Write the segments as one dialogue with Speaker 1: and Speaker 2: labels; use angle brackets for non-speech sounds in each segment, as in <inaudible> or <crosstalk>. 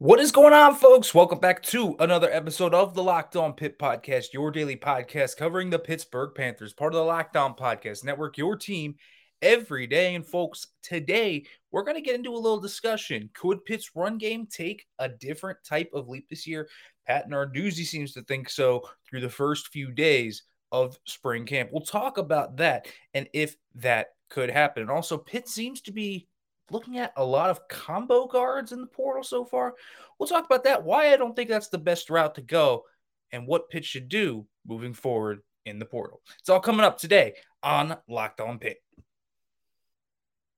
Speaker 1: What is going on, folks? Welcome back to another episode of the Locked On Pitt Podcast, your daily podcast covering the Pittsburgh Panthers, part of the Locked On Podcast Network, your team every day. And, folks, today we're going to get into a little discussion. Could Pitt's run game take a different type of leap this year? Pat Narduzzi seems to think so through the first few days of spring camp. We'll talk about that and if that could happen. And also, Pitt seems to be looking at a lot of combo guards in the portal so far. We'll talk about that, why I don't think that's the best route to go, and what Pitt should do moving forward in the portal. It's all coming up today on Locked On Pitt.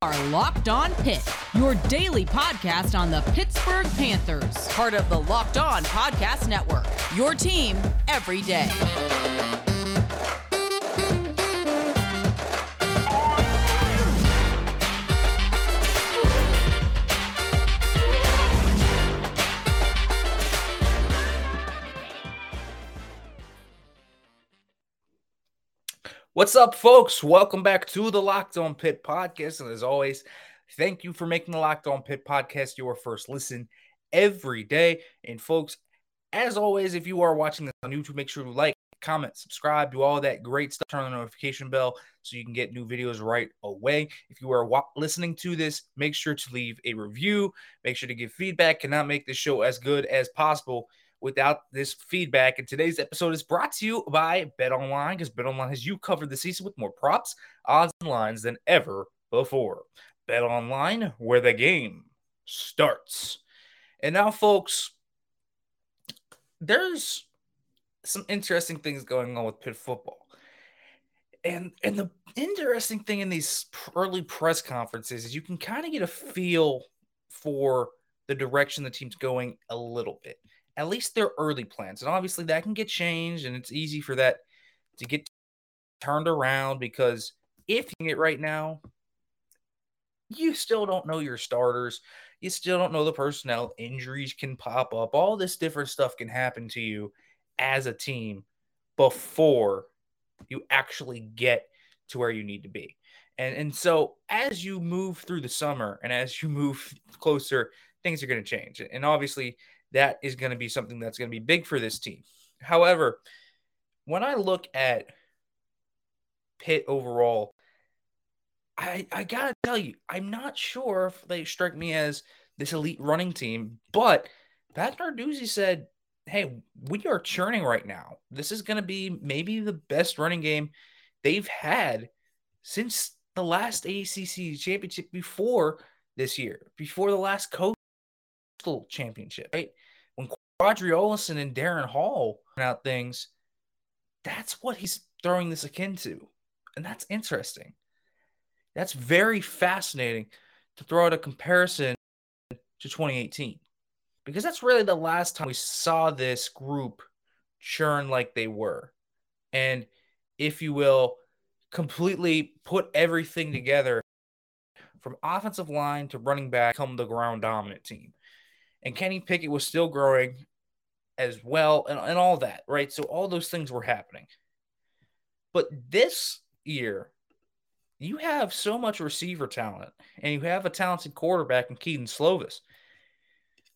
Speaker 2: Are Locked On Pitt, your daily podcast on the Pittsburgh Panthers, part of the Locked On Podcast Network. Your team every day.
Speaker 1: What's up, folks? Welcome back to the Locked On Pitt podcast. And as always, thank you for making the Locked On Pitt podcast your first listen every day. And, folks, as always, if you are watching this on YouTube, make sure to like, comment, subscribe, do all that great stuff. Turn on the notification bell so you can get new videos right away. If you are wa- listening to this, make sure to leave a review. Make sure to give feedback. Cannot make this show as good as possible without this feedback. And today's episode is brought to you by Bet Online because Bet Online has you covered the season with more props, odds, and lines than ever before. Bet Online, where the game starts. And now, folks, there's some interesting things going on with Pitt football. And and the interesting thing in these early press conferences is you can kind of get a feel for the direction the team's going a little bit at least their early plans. And obviously that can get changed and it's easy for that to get turned around because if you get right now, you still don't know your starters. You still don't know the personnel. Injuries can pop up. All this different stuff can happen to you as a team before you actually get to where you need to be. And, and so as you move through the summer and as you move <laughs> closer, things are going to change. And obviously, that is going to be something that's going to be big for this team. However, when I look at Pitt overall, I I gotta tell you, I'm not sure if they strike me as this elite running team, but Pat Narduzzi said, "Hey, we are churning right now. This is going to be maybe the best running game they've had since the last ACC championship before this year, before the last coastal championship, right? when Qadree Ollison and Darrin Hall out things, that's what he's throwing this akin to. And that's interesting. That's very fascinating to throw out a comparison to 2018 because that's really the last time we saw this group churn like they were. And if you will, completely put everything together from offensive line to running back, come the ground dominant team and Kenny Pickett was still growing as well, and, and all that, right? So all those things were happening. But this year, you have so much receiver talent, and you have a talented quarterback in Kedon Slovis.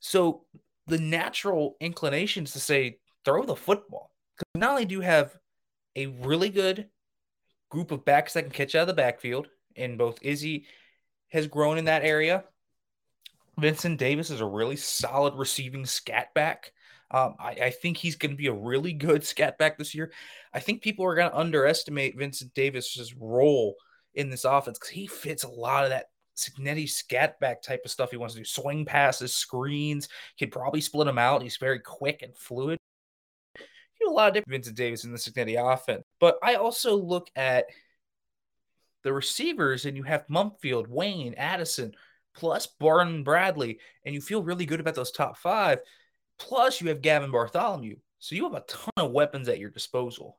Speaker 1: So the natural inclination is to say, throw the football. Because not only do you have a really good group of backs that can catch out of the backfield, and both Izzy has grown in that area, Vincent Davis is a really solid receiving scat back. Um, I, I, think he's going to be a really good scat back this year. I think people are going to underestimate Vincent Davis's role in this offense because he fits a lot of that Cignetti scat back type of stuff. He wants to do swing passes, screens. He'd probably split them out. He's very quick and fluid. You know, a lot of different Vincent Davis in the Cignetti offense. But I also look at the receivers, and you have Mumpfield, Wayne, Addison, plus Barton Bradley, and you feel really good about those top five. Plus, you have Gavin Bartholomew. So you have a ton of weapons at your disposal.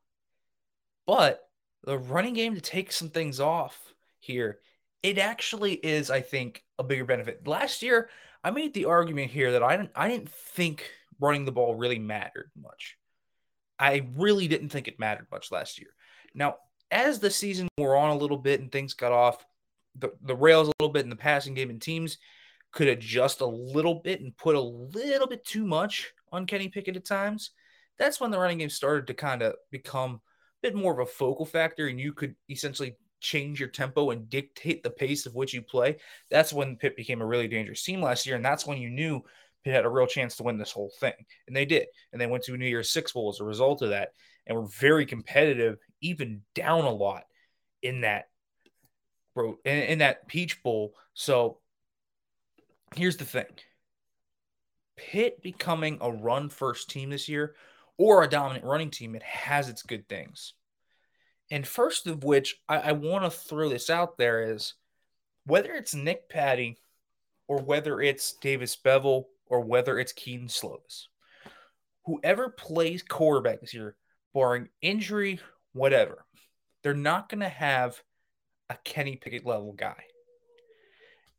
Speaker 1: But the running game to take some things off here, it actually is, I think, a bigger benefit. Last year, I made the argument here that I didn't I didn't think running the ball really mattered much. I really didn't think it mattered much last year. Now, as the season wore on a little bit and things got off the, the rails a little bit in the passing game, and teams could adjust a little bit and put a little bit too much on Kenny Pickett at times, that's when the running game started to kind of become a bit more of a focal factor and you could essentially change your tempo and dictate the pace of which you play. That's when Pitt became a really dangerous team last year. And that's when you knew Pitt had a real chance to win this whole thing. And they did. And they went to a New Year's Six Bowl as a result of that and were very competitive, even down a lot in that bro in, in that Peach Bowl. So here's the thing. Pitt becoming a run first team this year or a dominant running team, it has its good things. And first of which, I, I want to throw this out there is whether it's Nick Patti or whether it's Davis Beville or whether it's Kedon Slovis, whoever plays quarterback this year, barring injury, whatever, they're not going to have a Kenny Pickett level guy.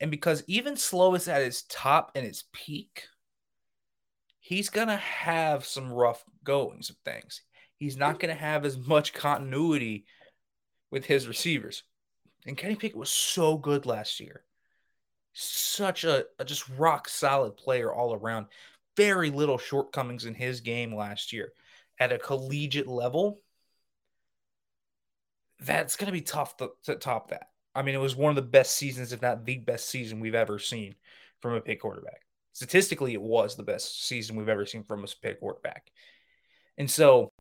Speaker 1: And because even Slovis at his top and his peak, he's going to have some rough goings of things. He's not going to have as much continuity with his receivers. And Kenny Pickett was so good last year. Such a, a just rock solid player all around. Very little shortcomings in his game last year at a collegiate level. That's going to be tough to, to top that. I mean, it was one of the best seasons, if not the best season we've ever seen from a pick quarterback. Statistically, it was the best season we've ever seen from a pick quarterback. And so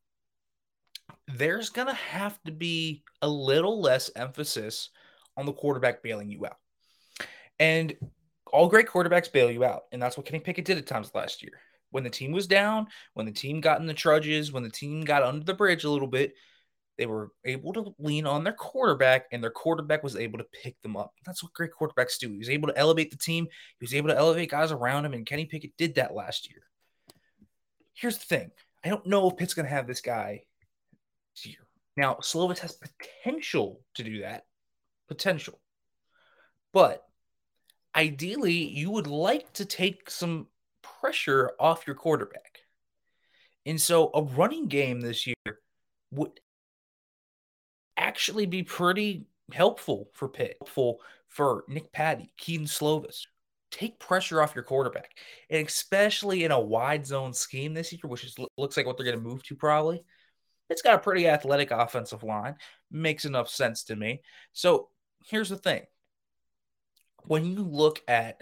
Speaker 1: there's going to have to be a little less emphasis on the quarterback bailing you out. And all great quarterbacks bail you out. And that's what Kenny Pickett did at times last year. When the team was down, when the team got in the trudges, when the team got under the bridge a little bit, they were able to lean on their quarterback, and their quarterback was able to pick them up. That's what great quarterbacks do. He was able to elevate the team, he was able to elevate guys around him, and Kenny Pickett did that last year. Here's the thing I don't know if Pitt's going to have this guy year. Now, Slovis has potential to do that. Potential. But ideally, you would like to take some pressure off your quarterback. And so a running game this year would actually be pretty helpful for Pitt, helpful for Nick Patti, Kedon Slovis. Take pressure off your quarterback. And especially in a wide zone scheme this year, which is, looks like what they're going to move to probably. It's got a pretty athletic offensive line. Makes enough sense to me. So here's the thing. When you look at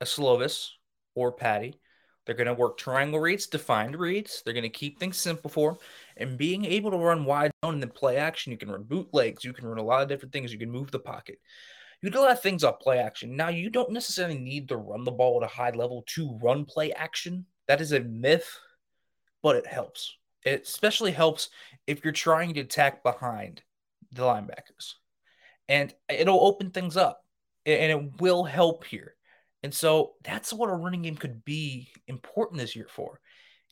Speaker 1: a Slovis or Patti, they're going to work triangle reads, defined reads. They're going to keep things simple for them. And being able to run wide zone and then play action, you can run bootlegs. You can run a lot of different things. You can move the pocket. You do a lot of things off play action. Now, you don't necessarily need to run the ball at a high level to run play action. That is a myth, but it helps. It especially helps if you're trying to attack behind the linebackers. And it'll open things up and it will help here. And so that's what a running game could be important this year for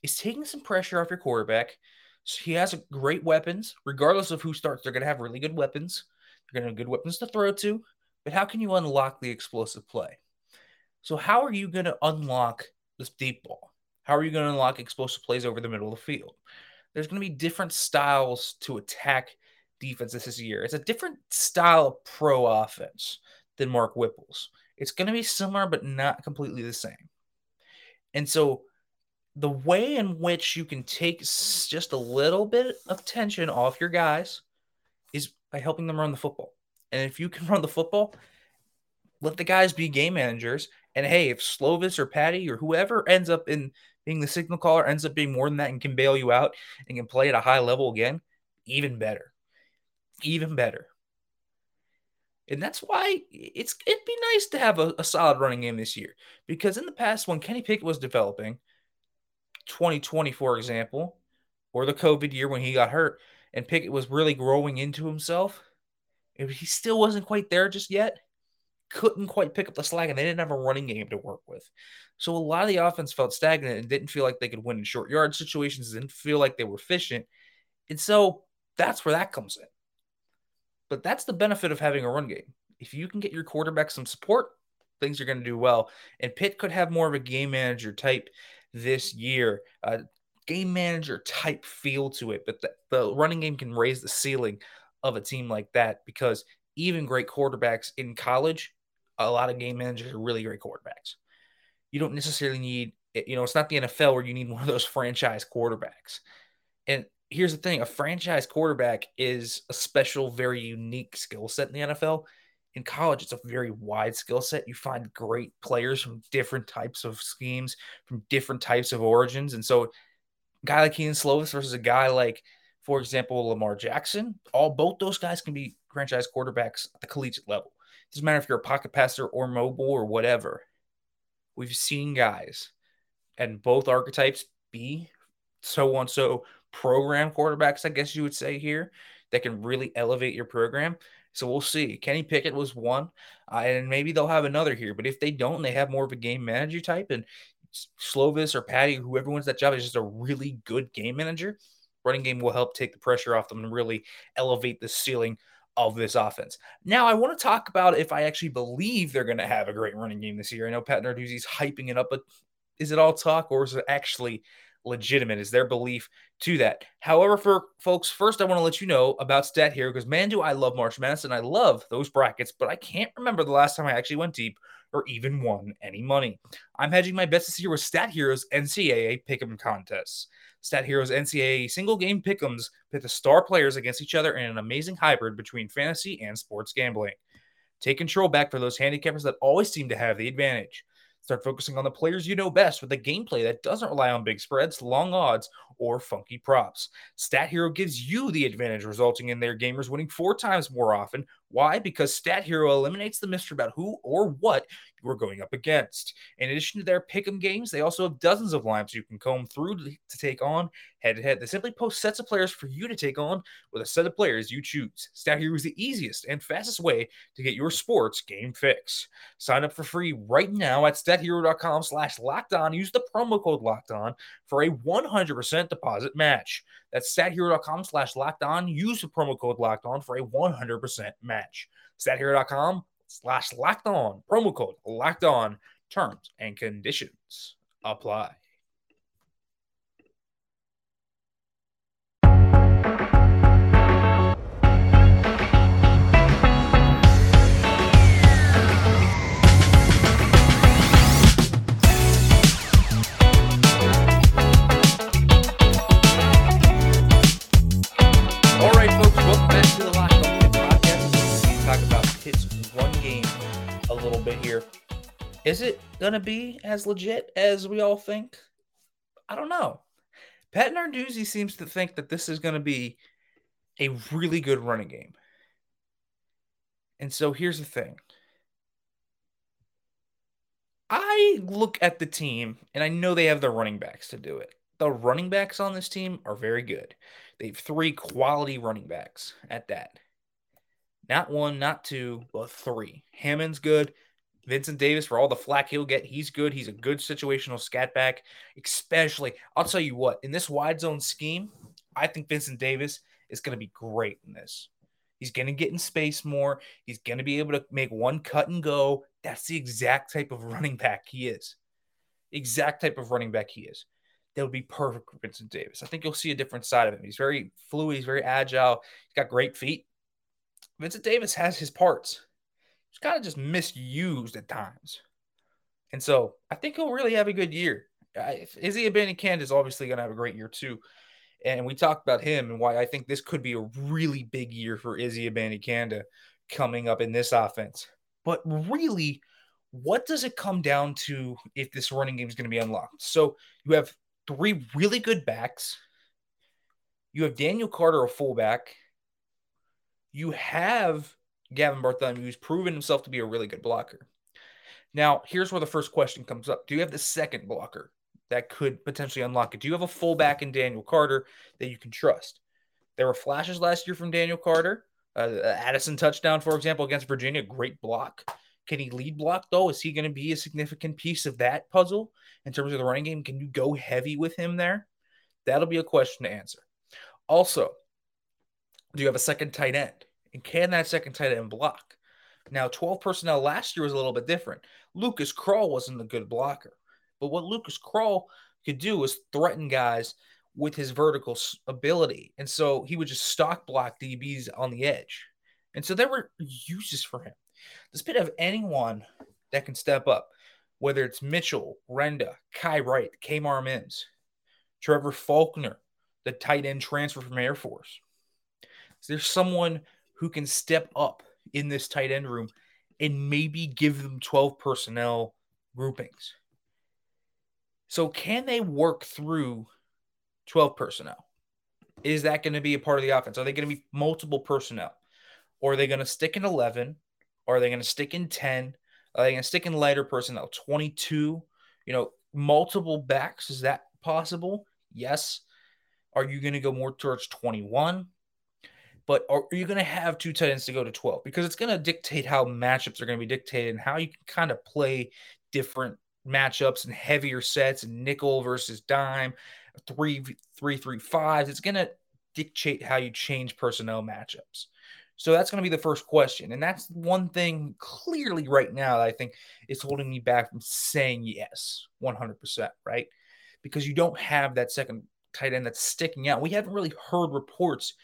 Speaker 1: is taking some pressure off your quarterback. So he has great weapons, regardless of who starts. They're going to have really good weapons. They're going to have good weapons to throw to. But how can you unlock the explosive play? So how are you going to unlock this deep ball? How are you going to unlock explosive plays over the middle of the field? There's going to be different styles to attack defense this year. It's a different style of pro offense than Mark Whipple's. It's going to be similar, but not completely the same. And so, the way in which you can take just a little bit of tension off your guys is by helping them run the football. And if you can <laughs> run the football, let the guys be game managers. And hey, if Slovis or Patti or whoever ends up in being the signal caller ends up being more than that and can bail you out and can play at a high level again, even better. Even better. And that's why it's it'd be nice to have a, a solid running game this year. Because in the past, when Kenny Pickett was developing, 2020, for example, or the COVID year when he got hurt, and Pickett was really growing into himself, if he still wasn't quite there just yet, couldn't quite pick up the slack, and they didn't have a running game to work with. So a lot of the offense felt stagnant and didn't feel like they could win in short yard situations, didn't feel like they were efficient. And so that's where that comes in. But that's the benefit of having a run game. If you can get your quarterback some support, things are going to do well. And Pitt could have more of a game manager type this year, a game manager type feel to it. But the, the running game can raise the ceiling of a team like that because even great quarterbacks in college a lot of game managers are really great quarterbacks. You don't necessarily need, you know, it's not the NFL where you need one of those <laughs> franchise quarterbacks. And here's the thing a franchise quarterback is a special, very unique skill set in the NFL. In college, it's a very wide skill set. You find great players from different types of schemes, from different types of origins. And so, guy like Kedon Slovis versus a guy like, for example, Lamar Jackson, all both those guys can be franchise quarterbacks at the collegiate level. It doesn't matter if you're a pocket passer or mobile or whatever. We've seen guys and both archetypes be so on so program quarterbacks, I guess you would say here, that can really elevate your program. So we'll see. Kenny Pickett was one, uh, and maybe they'll have another here. But if they don't, they have more of a game manager type, and Slovis or Patti, whoever wins that job, is just a really good game manager. Running game will help take the pressure off them and really elevate the ceiling of this offense. Now, I want to talk about if I actually believe they're going to have a great running game this year. I know Pat Narduzzi's hyping it up, but is it all talk or is it actually legitimate? Is their belief to that? However, for folks, first I want to let you know about Stat Hero because man, do I love March Madness and I love those brackets, but I can't remember the last time I actually went deep or even won any money. I'm hedging my bets this year with Stat Heroes NCAA Pick'em contests. Stat Heroes NCAA single game pick'ems pit the star players against each other in an amazing hybrid between fantasy and sports gambling. Take control back for those handicappers that always seem to have the advantage. Start focusing on the players you know best with a gameplay that doesn't rely on big spreads, long odds, or funky props. Stat Hero gives you the advantage, resulting in their gamers winning four times more often. Why? Because Stat Hero eliminates the mystery about who or what you are going up against. In addition to their pick'em games, they also have dozens of lineups you can comb through to, to take on head to head. They simply post sets of players for you to take on with a set of players you choose. Stat Hero is the easiest and fastest way to get your sports game fix. Sign up for free right now at stathero.com slash locked on. Use the promo code locked on for a 100% deposit match. That's stathero.com slash locked on. Use the promo code locked on for a 100% match. Stathero.com slash locked on. Promo code locked on. Terms and conditions apply. Talk one game a little bit here. Is it gonna be as legit as we all think? I don't know. Pat Narduzzi seems to think that this is gonna be a really good running game. And so here's the thing. I look at the team and I know they have the running backs to do it. The running backs on this team are very good. They have three quality running backs at that. Not one, not two, but three. Hammond's good. Vincent Davis, for all the flack he'll get, he's good. He's a good situational scat back, especially. I'll tell you what, in this wide zone scheme, I think Vincent Davis is going to be great in this. He's going to get in space more. He's going to be able to make one cut and go. That's the exact type of running back he is. Exact type of running back he is that would be perfect for Vincent Davis. I think you'll see a different side of him. He's very fluid, he's very agile, he's got great feet. Vincent Davis has his parts. He's kind of just misused at times. And so I think he'll really have a good year. Izzy Abanikanda is obviously going to have a great year too. And we talked about him and why I think this could be a really big year for Izzy Abanikanda coming up in this offense. But really, what does it come down to if this running game is going to be unlocked? So you have three really good backs. You have Daniel Carter, a fullback. You have Gavin Bartholomew, who's proven himself to be a really good blocker. Now, here's where the first question comes up Do you have the second blocker that could potentially unlock it? Do you have a fullback in Daniel Carter that you can trust? There were flashes last year from Daniel Carter. Uh, Addison touchdown, for example, against Virginia, great block. Can he lead block though? Is he going to be a significant piece of that puzzle in terms of the running game? Can you go heavy with him there? That'll be a question to answer. Also, do you have a second tight end? And can that second tight end block? Now, 12 personnel last year was a little bit different. Lucas Krull wasn't a good blocker, but what Lucas Krull could do was threaten guys with his vertical ability. And so he would just stock block DBs on the edge. And so there were uses for him. Does Pitt have anyone that can step up? Whether it's Mitchell, Renda, Kai Wright, Kmar Mims, Trevor Faulkner, the tight end transfer from Air Force. Is there someone who can step up in this tight end room and maybe give them 12 personnel groupings? So, can they work through 12 personnel? Is that going to be a part of the offense? Are they going to be multiple personnel? Or are they going to stick in 11? Or are they going to stick in 10? Are they going to stick in lighter personnel? 22? You know, multiple backs. Is that possible? Yes. Are you going to go more towards 21? But are you going to have two tight ends to go to 12? Because it's going to dictate how matchups are going to be dictated and how you can kind of play different matchups and heavier sets and nickel versus dime, three, three, three, fives. It's going to dictate how you change personnel matchups. So that's going to be the first question. And that's one thing clearly right now that I think is holding me back from saying yes 100%, right? Because you don't have that second tight end that's sticking out. We haven't really heard reports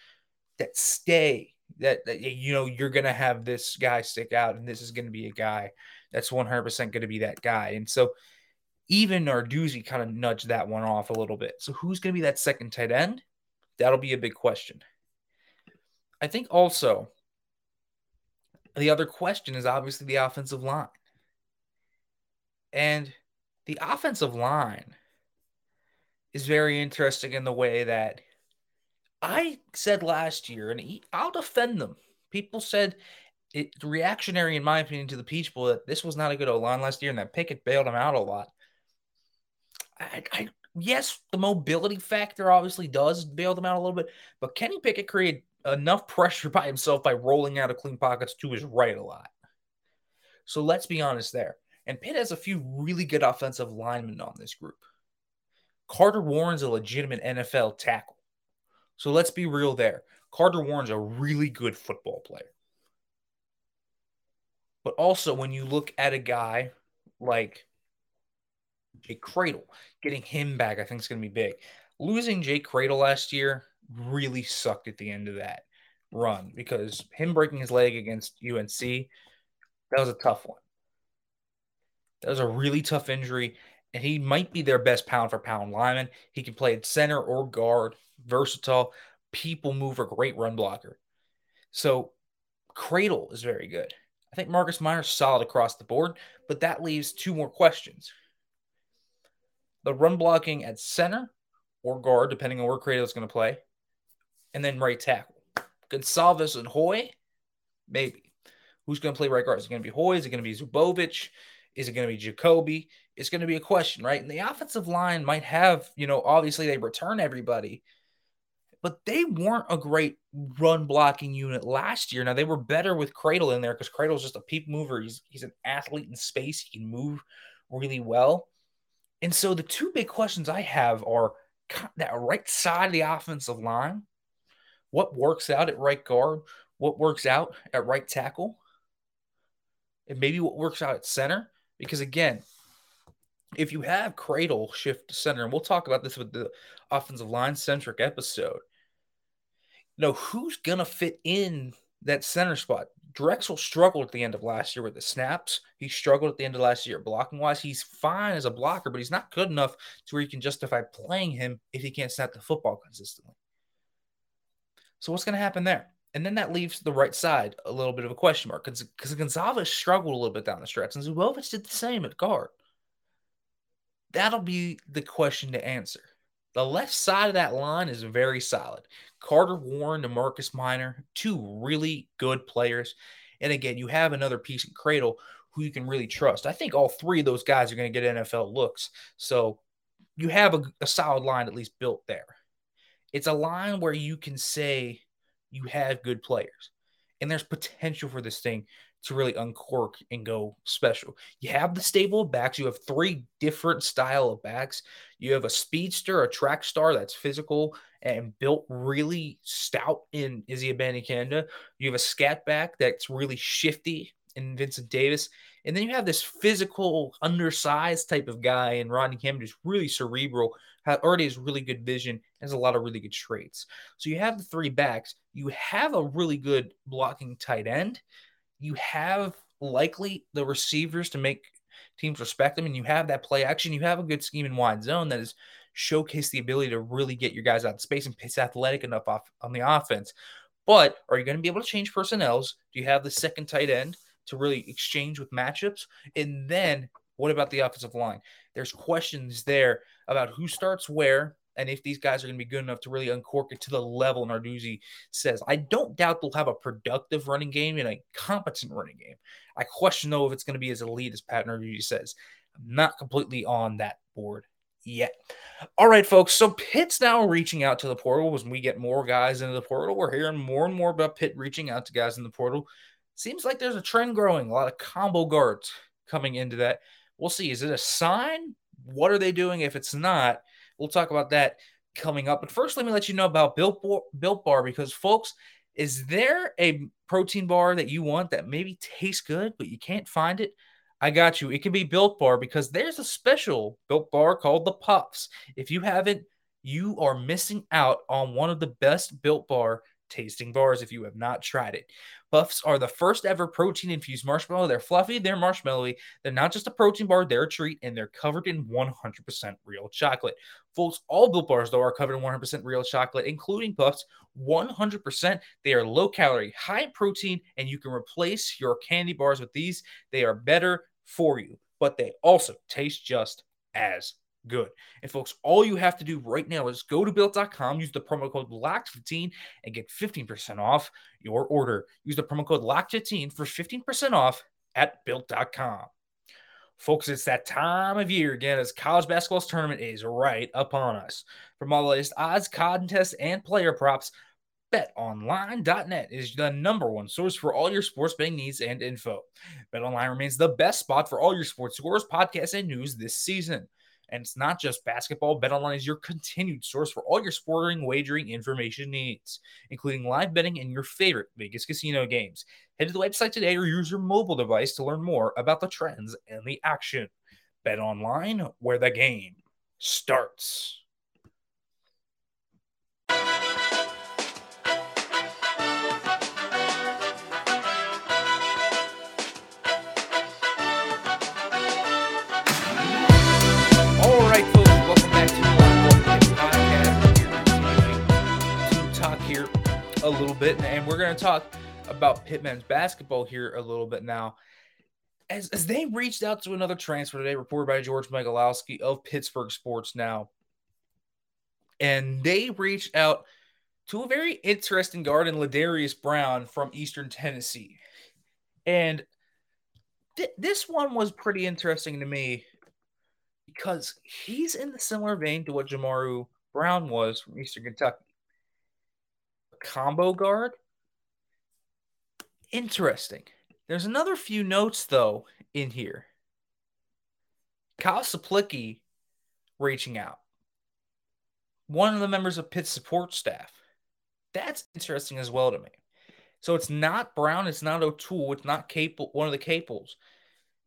Speaker 1: that stay that, that you know you're to have this guy stick out and this is to be a guy that's 100% going to be that guy. And so even Narduzzi kind of nudged that one off a little bit. So who's to be that second tight end? That'll be a big question. I think also the other question is obviously the offensive line. And the offensive line is very interesting in the way that I said last year, and I'll defend them. People said it's reactionary, in my opinion, to the Peach Bowl that this was not a good O line last year and that Pickett bailed him out a lot. I, I, yes, the mobility factor obviously does bail them out a little bit, but Kenny Pickett created enough <laughs> pressure by himself by rolling out of clean pockets to his right a lot. So let's be honest there. And Pitt has a few really good offensive linemen on this group. Carter Warren's a legitimate NFL tackle. So let's be real there. Carter Warren's a really good football player. But also, when you look at a guy like Jake Kradel, getting him back, I think is going to be big. Losing Jake Kradel last year really sucked at the end of that run because him breaking his leg against UNC, that was a tough one. That was a really tough injury, and he might be their best pound for pound lineman. He can play at center or guard, versatile. People move a great run blocker. So Kradel is very good. I think Marcus Myers solid across the board, but that leaves two more questions. The run blocking at center or guard, depending on where Kradel is going to play, and then right tackle. Goncalves and Hoy, maybe. Who's going to play right guard? Is it going to be Hoy? Is it going to be Zubovic? Is it going to be Jacoby? It's going to be a question, right? And the offensive line might have, you know, obviously they return everybody, but they weren't a great run blocking unit last year. Now they were better with Kradel in there because Kradel's just a peep mover. He's he's an athlete in space. He can move really well. And so the two big questions I have are that right side of the offensive line. What works out at right guard? What works out at right tackle? And maybe what works out at center? Because again, if you have Kradel shift to center, and we'll talk about this with the offensive line centric episode, you know, who's going to fit in that center spot? Drexel struggled at the end of last year with the snaps. He struggled at the end of last year blocking wise. He's fine as a blocker, but he's not good enough to where you can justify playing him if he can't snap the football consistently. So what's going to happen there? And then that leaves the right side a little bit of a question mark because Goncalves struggled a little bit down the stretch, and Zubovic did the same at guard. That'll be the question to answer. The left side of that line is very solid. Carter Warren and Marcus Minor, two really good players. And again, you have another piece in Kradel who you can really trust. I think all three of those guys are going to get NFL looks. So you have a, a solid line at least built there. It's a line where you can say you have good players. And there's potential for this thing to really uncork and go special. You have the stable of backs. You have three different style of backs. You have a speedster, a track star that's physical and built really stout in Izzy Abanikanda. You have a scat back that's really shifty in Vincent Davis. And then you have this physical, undersized type of guy in Rodney Hammond who's really cerebral, already has really good vision, has a lot of really good traits. So you have the three backs. You have a really good blocking tight end you have likely the receivers to make teams respect them, and you have that play action, you have a good scheme in wide zone that is showcase the ability to really get your guys out of space and it's athletic enough off on the offense. But are you going to be able to change personnels? Do you have the second tight end to really exchange with matchups? And then what about the offensive line? There's questions there about who starts where and if these guys are going to be good enough to really uncork it to the level Narduzzi says. I don't doubt they'll have a productive running game and a competent running game. I question, though, if it's going to be as elite as Pat Narduzzi says. I'm not completely on that board yet. All right, folks. So Pitt's now reaching out to the portal as we get more guys into the portal. We're hearing more and more about Pitt reaching out to guys in the portal. Seems like there's a trend growing, a lot of combo guards coming into that. We'll see. Is it a sign? What are they doing? If it's not, we'll talk about that coming up. But first, let me let you know about Built Bar, Built Bar because, folks, is there a protein bar that you want that maybe tastes good, but you can't find it? I got you. It can be Built Bar because there's a special Built Bar called the Puffs. If you haven't, you are missing out on one of the best Built Bar tasting bars if you have not tried it. Puffs are the first ever protein infused marshmallow. They're fluffy, they're marshmallowy. They're not just a protein bar, they're a treat, and they're covered in 100% real chocolate. Folks, all Built Bars, though, are covered in 100% real chocolate, including Puffs. 100%. They are low calorie, high protein, and you can replace your candy bars with these. They are better for you, but they also taste just as good. And folks, all you have to do right now is go to built.com, use the promo code LOCKED15 and get 15% off your order. Use the promo code LOCKED15 for 15% off at built.com. Folks, it's that time of year again as college basketball's tournament is right upon us. From all the latest odds, contests, and player props, BetOnline.net is the number one source for all your sports betting needs and info. BetOnline remains the best spot for all your sports scores, podcasts, and news this season. And it's not just basketball. BetOnline is your continued source for all your sporting wagering information needs, including live betting and your favorite Vegas casino games. Head to the website today or use your mobile device to learn more about the trends and the action. BetOnline, where the game starts. A little bit, and we're going to talk about Pitt men's basketball here a little bit now. As, as they reached out to another transfer today, reported by George Megolowski of Pittsburgh Sports Now, and they reached out to a very interesting guard in Ladarius Brown from Eastern Tennessee. And th- this one was pretty interesting to me because he's in the similar vein to what Jamaru Brown was from Eastern Kentucky combo guard. Interesting. There's another few notes though in here. Kyle Saplicki reaching out. One of the members of Pitt's support staff. That's interesting as well to me. So it's not Brown, it's not O'Toole, it's not Capel, one of the Capels.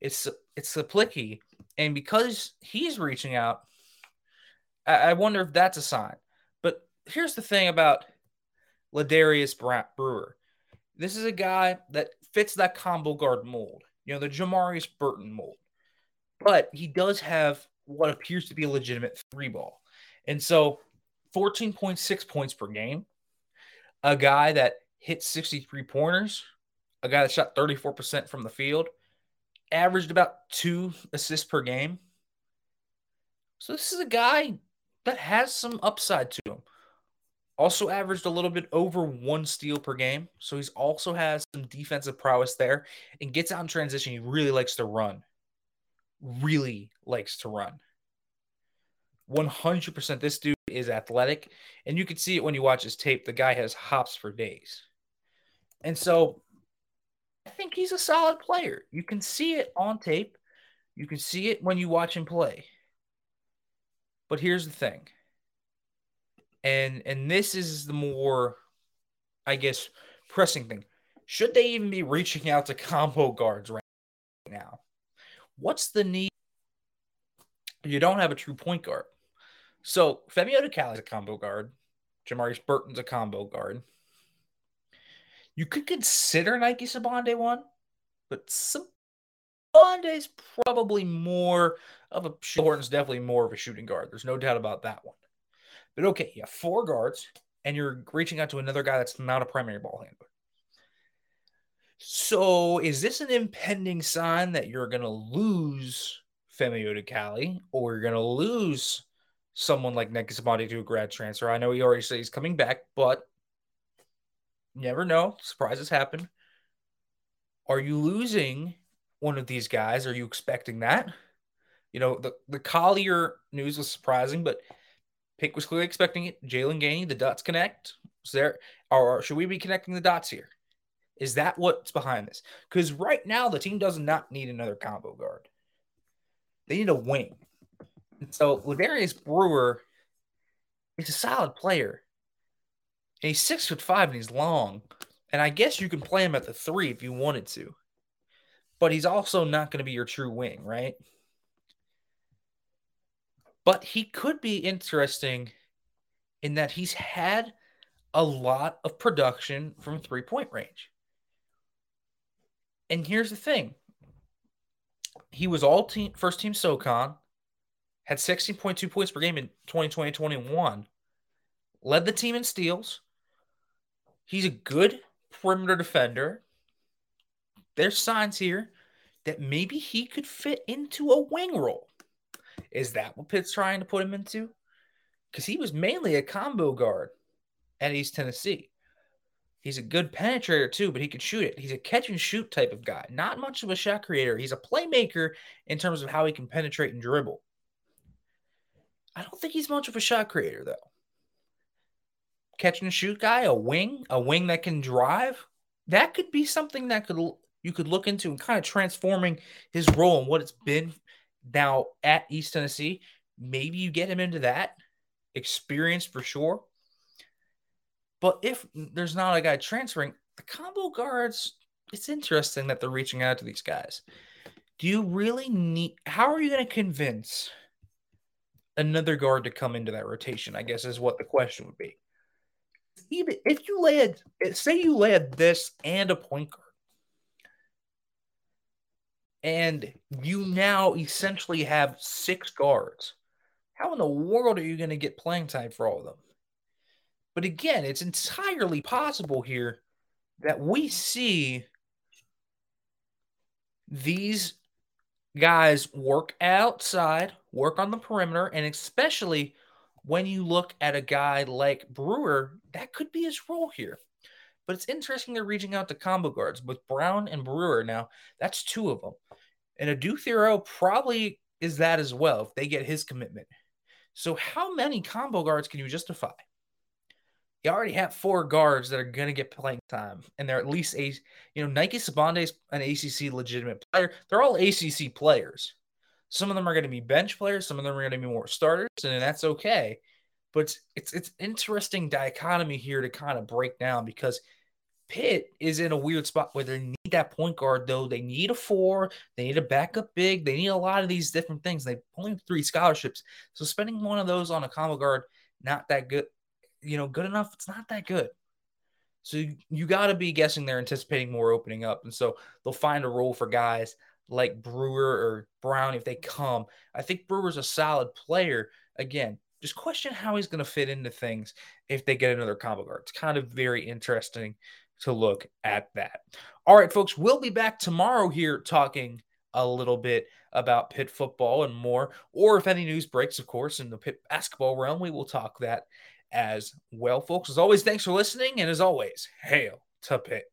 Speaker 1: It's it's Saplicki. And because he's reaching out, I, I wonder if that's a sign. But here's the thing about Ladarius Brewer. This is a guy that fits that combo guard mold, you know, the Jamarius Burton mold. But he does have what appears to be a legitimate three ball. And so 14.6 points per game, a guy that hit 63 pointers, a guy that shot 34% from the field, averaged about two assists per game. So this is a guy that has some upside to. Also averaged a little bit over one steal per game. So he's also has some defensive prowess there and gets out in transition. He really likes to run. Really likes to run. 100% this dude is athletic. And you can see it when you watch his tape. The guy has hops for days. And so I think he's a solid player. You can see it on tape. You can see it when you watch him play. But here's the thing and and this is the more, I guess, pressing thing. Should they even be reaching out to combo guards right now? What's the need? You don't have a true point guard. So Femi Odukale is a combo guard. Jamarius Burton's a combo guard. You could consider Nike Sibande one, but Sibande's probably more of a Horton's definitely more of a shooting guard. There's no doubt about that one. But okay, you have four guards, and you're reaching out to another guy that's not a primary ball handler. So is this an impending sign that you're going to lose Femi Odukale or you're going to lose someone like Nike Sibande to a grad transfer? I know he already said he's coming back, but never know. Surprises happen. Are you losing one of these guys? Are you expecting that? You know, the, the Collier news was surprising, but Pick was clearly expecting it. Jalen Gainey, the dots connect. Is there, or should we be connecting the dots here? Is that what's behind this? Because right now the team does not need another combo guard. They need a wing. And so Ladarius Brewer is a solid player. And he's six foot five and he's long. And I guess you can play him at the three if you wanted to. But he's also not going to be your true wing, right? But he could be interesting in that he's had a lot of production from three point range. And here's the thing he was all team first team SOCON, had 16.2 points per game in 2020 21, led the team in steals. He's a good perimeter defender. There's signs here that maybe he could fit into a wing role. Is that what Pitt's trying to put him into? Because he was mainly a combo guard at East Tennessee. He's a good penetrator too, but he can shoot it. He's a catch and shoot type of guy, not much of a shot creator. He's a playmaker in terms of how he can penetrate and dribble. I don't think he's much of a shot creator though. Catch and shoot guy, a wing, a wing that can drive. That could be something that could you could look into and kind of transforming his role and what it's been now at East Tennessee. Maybe you get him into that experience for sure. But if there's not a guy transferring, the combo guards, it's interesting that they're reaching out to these guys. Do you really need, how are you going to convince another guard to come into that rotation? I guess is what the question would be. Even if you lay a, say you lay a this and a point guard, and you now essentially have six guards. How in the world are you going to get playing time for all of them? But again, it's entirely possible here that we see these guys work outside, work on the perimeter, and especially when you look at a guy like Brewer, that could be his role here. But it's interesting they're reaching out to combo guards with Brown and Brewer now. That's two of them. And Adou Thiero probably is that as well if they get his commitment. So, how many combo guards can you justify? you already have four guards that are going to get playing time, and they're at least a you know Nike Sibande is an ACC legitimate player. They're all ACC players. Some of them are going to be bench players. Some of them are going to be more starters, and that's okay. But it's it's, interesting dichotomy here to kind of break down because Pitt is in a weird spot where they need that point guard though. They need a four. They need a backup big. They need a lot of these different things. They only have three scholarships, so spending one of those on a combo guard not that good you know, good enough. It's not that good. So you, you got to be guessing they're anticipating more opening up. And so they'll find a role for guys like Brewer or Brown if they come. I think Brewer's a solid player. Again, just question how he's going to fit into things if they get another combo guard. It's kind of very interesting to look at that. All right, folks, we'll be back tomorrow here talking a little bit about Pitt football and more. Or if any news breaks, of course, in the Pitt basketball realm, we will talk that as well, folks. As always, thanks for listening. And as always, hail to Pitt.